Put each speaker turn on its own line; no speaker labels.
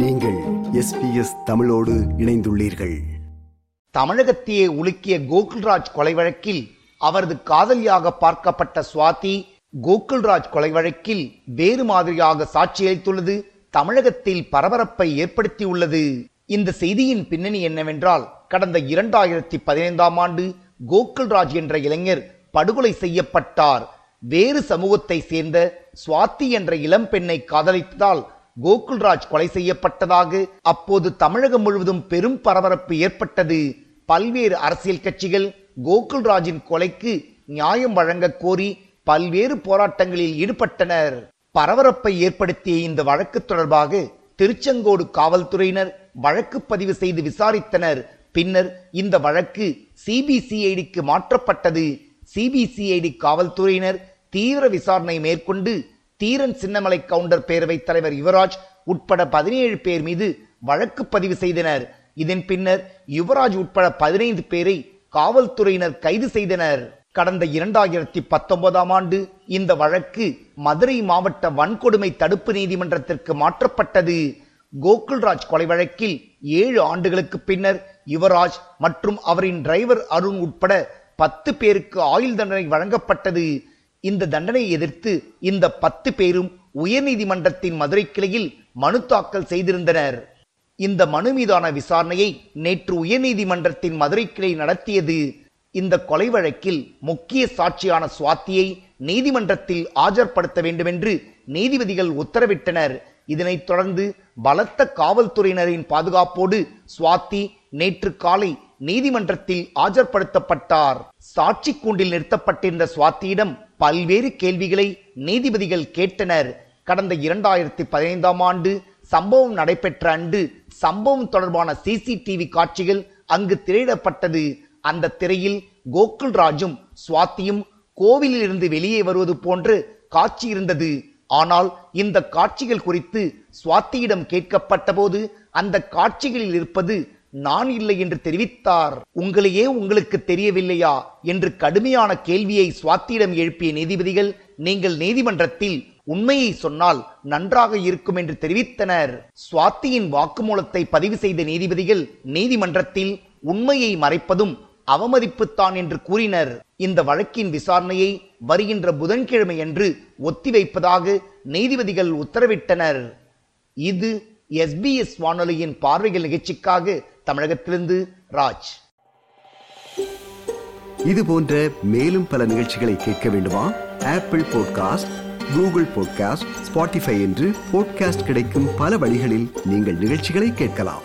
நீங்கள் எஸ்பிஎஸ் தமிழோடு இணைந்துள்ளீர்கள்.
தமிழகத்தையே உலுக்கிய கோகுல்ராஜ் கொலை வழக்கில் அவரது காதலியாக பார்க்கப்பட்ட சுவாதி கோகுல்ராஜ் கொலை வழக்கில் வேறு மாதிரியாக சாட்சியளித்துள்ளது தமிழகத்தில் பரபரப்பை ஏற்படுத்தியுள்ளது. இந்த செய்தியின் பின்னணி என்னவென்றால் கடந்த இரண்டாயிரத்தி பதினைந்தாம் ஆண்டு கோகுல்ராஜ் என்ற இளைஞர் படுகொலை செய்யப்பட்டார். வேறு சமூகத்தை சேர்ந்த சுவாதி என்ற இளம் பெண்ணை காதலித்ததால் கோகுல்ராஜ் கொலை செய்யப்பட்டதாக அப்போது தமிழகம் முழுவதும் பெரும் பரபரப்பு ஏற்பட்டது. பல்வேறு அரசியல் கட்சிகள் கோகுல்ராஜின் கொலைக்கு நியாயம் வழங்க கோரி பல்வேறு போராட்டங்களில் ஈடுபட்டனர். பரபரப்பை ஏற்படுத்திய இந்த வழக்கு தொடர்பாக திருச்செங்கோடு காவல்துறையினர் வழக்கு பதிவு செய்து விசாரித்தனர். பின்னர் இந்த வழக்கு சிபிசிஐடிக்கு மாற்றப்பட்டது. சிபிசிஐடி காவல்துறையினர் தீவிர விசாரணை மேற்கொண்டு தீரன் சின்னமலை கவுண்டர் பேரவைத் தலைவர் யுவராஜ் உட்பட பதினேழு பேர் மீது வழக்கு பதிவு செய்தனர். இதன் பின்னர் யுவராஜ் உட்பட பதினைந்து பேரை காவல்துறையினர் கைது செய்தனர். கடந்த இரண்டாயிரத்தி பத்தொன்பதாம் ஆண்டு இந்த வழக்கு மதுரை மாவட்ட வன்கொடுமை தடுப்பு நீதிமன்றத்திற்கு மாற்றப்பட்டது. கோகுல்ராஜ் கொலை வழக்கில் ஏழு ஆண்டுகளுக்கு பின்னர் யுவராஜ் மற்றும் அவரின் டிரைவர் அருண் உட்பட பத்து பேருக்கு ஆயுள் தண்டனை வழங்கப்பட்டது. இந்த தண்டனையை எதிர்த்து இந்த பத்து பேரும் உயர்நீதிமன்றத்தின் மதுரை கிளையில் மனு தாக்கல் செய்திருந்தனர். இந்த மனு மீதான விசாரணையை நேற்று உயர்நீதிமன்றத்தின் மதுரை கிளை நடத்தியது. இந்த கொலை வழக்கில் முக்கிய சாட்சியான சுவாத்தியை நீதிமன்றத்தில் ஆஜர்படுத்த வேண்டுமென்று நீதிபதிகள் உத்தரவிட்டனர். இதனைத் தொடர்ந்து பலத்த காவல்துறையினரின் பாதுகாப்போடு சுவாத்தி நேற்று காலை நீதிமன்றத்தில் ஆஜர்படுத்தப்பட்டார். சாட்சி கூண்டில் நிறுத்தப்பட்டிருந்த சுவாத்தியிடம் பல்வேறு கேள்விகளை நீதிபதிகள் கேட்டனர். கடந்த இரண்டாயிரத்தி பதினைந்தாம் ஆண்டு சம்பவம் நடைபெற்ற அன்று சம்பவம் தொடர்பான சிசிடிவி காட்சிகள் அங்கு திரையிடப்பட்டது. அந்த திரையில் கோகுல்ராஜும் சுவாத்தியும் கோவிலில் இருந்து வெளியே வருவது போன்று காட்சி இருந்தது. ஆனால் இந்த காட்சிகள் குறித்து சுவாத்தியிடம் கேட்கப்பட்ட போது அந்த காட்சிகளில் இருப்பது நான் இல்லை என்று தெரிவித்தார். உங்களையே உங்களுக்கு தெரியவில்லையா? என்று கடுமையான கேள்வியை சுவாத்தியிடம் எழுப்பிய நீதிபதிகள் நீங்கள் நீதிமன்றத்தில் உண்மையை சொன்னால் நன்றாக இருக்கும் என்று தெரிவித்தனர். சுவாத்தியின் வாக்குமூலத்தை பதிவு செய்த நீதிபதிகள் நீதிமன்றத்தில் உண்மையை மறைப்பதும் அவமதிப்புத்தான் என்று கூறினர். இந்த வழக்கின் விசாரணையை வருகின்ற புதன்கிழமை என்று ஒத்திவைப்பதாக நீதிபதிகள் உத்தரவிட்டனர். இது எஸ்பிஎஸ் வானொலியின் பார்வைகள் நிகழ்ச்சிக்காக தமிழகத்திலிருந்து ராஜ்.
இது போன்ற மேலும் பல நிகழ்ச்சிகளை கேட்க வேண்டுமா? Apple podcast Google podcast Spotify என்று பாட்காஸ்ட் கிடைக்கும் பல வழிகளில் நீங்கள் நிகழ்ச்சிகளை கேட்கலாம்.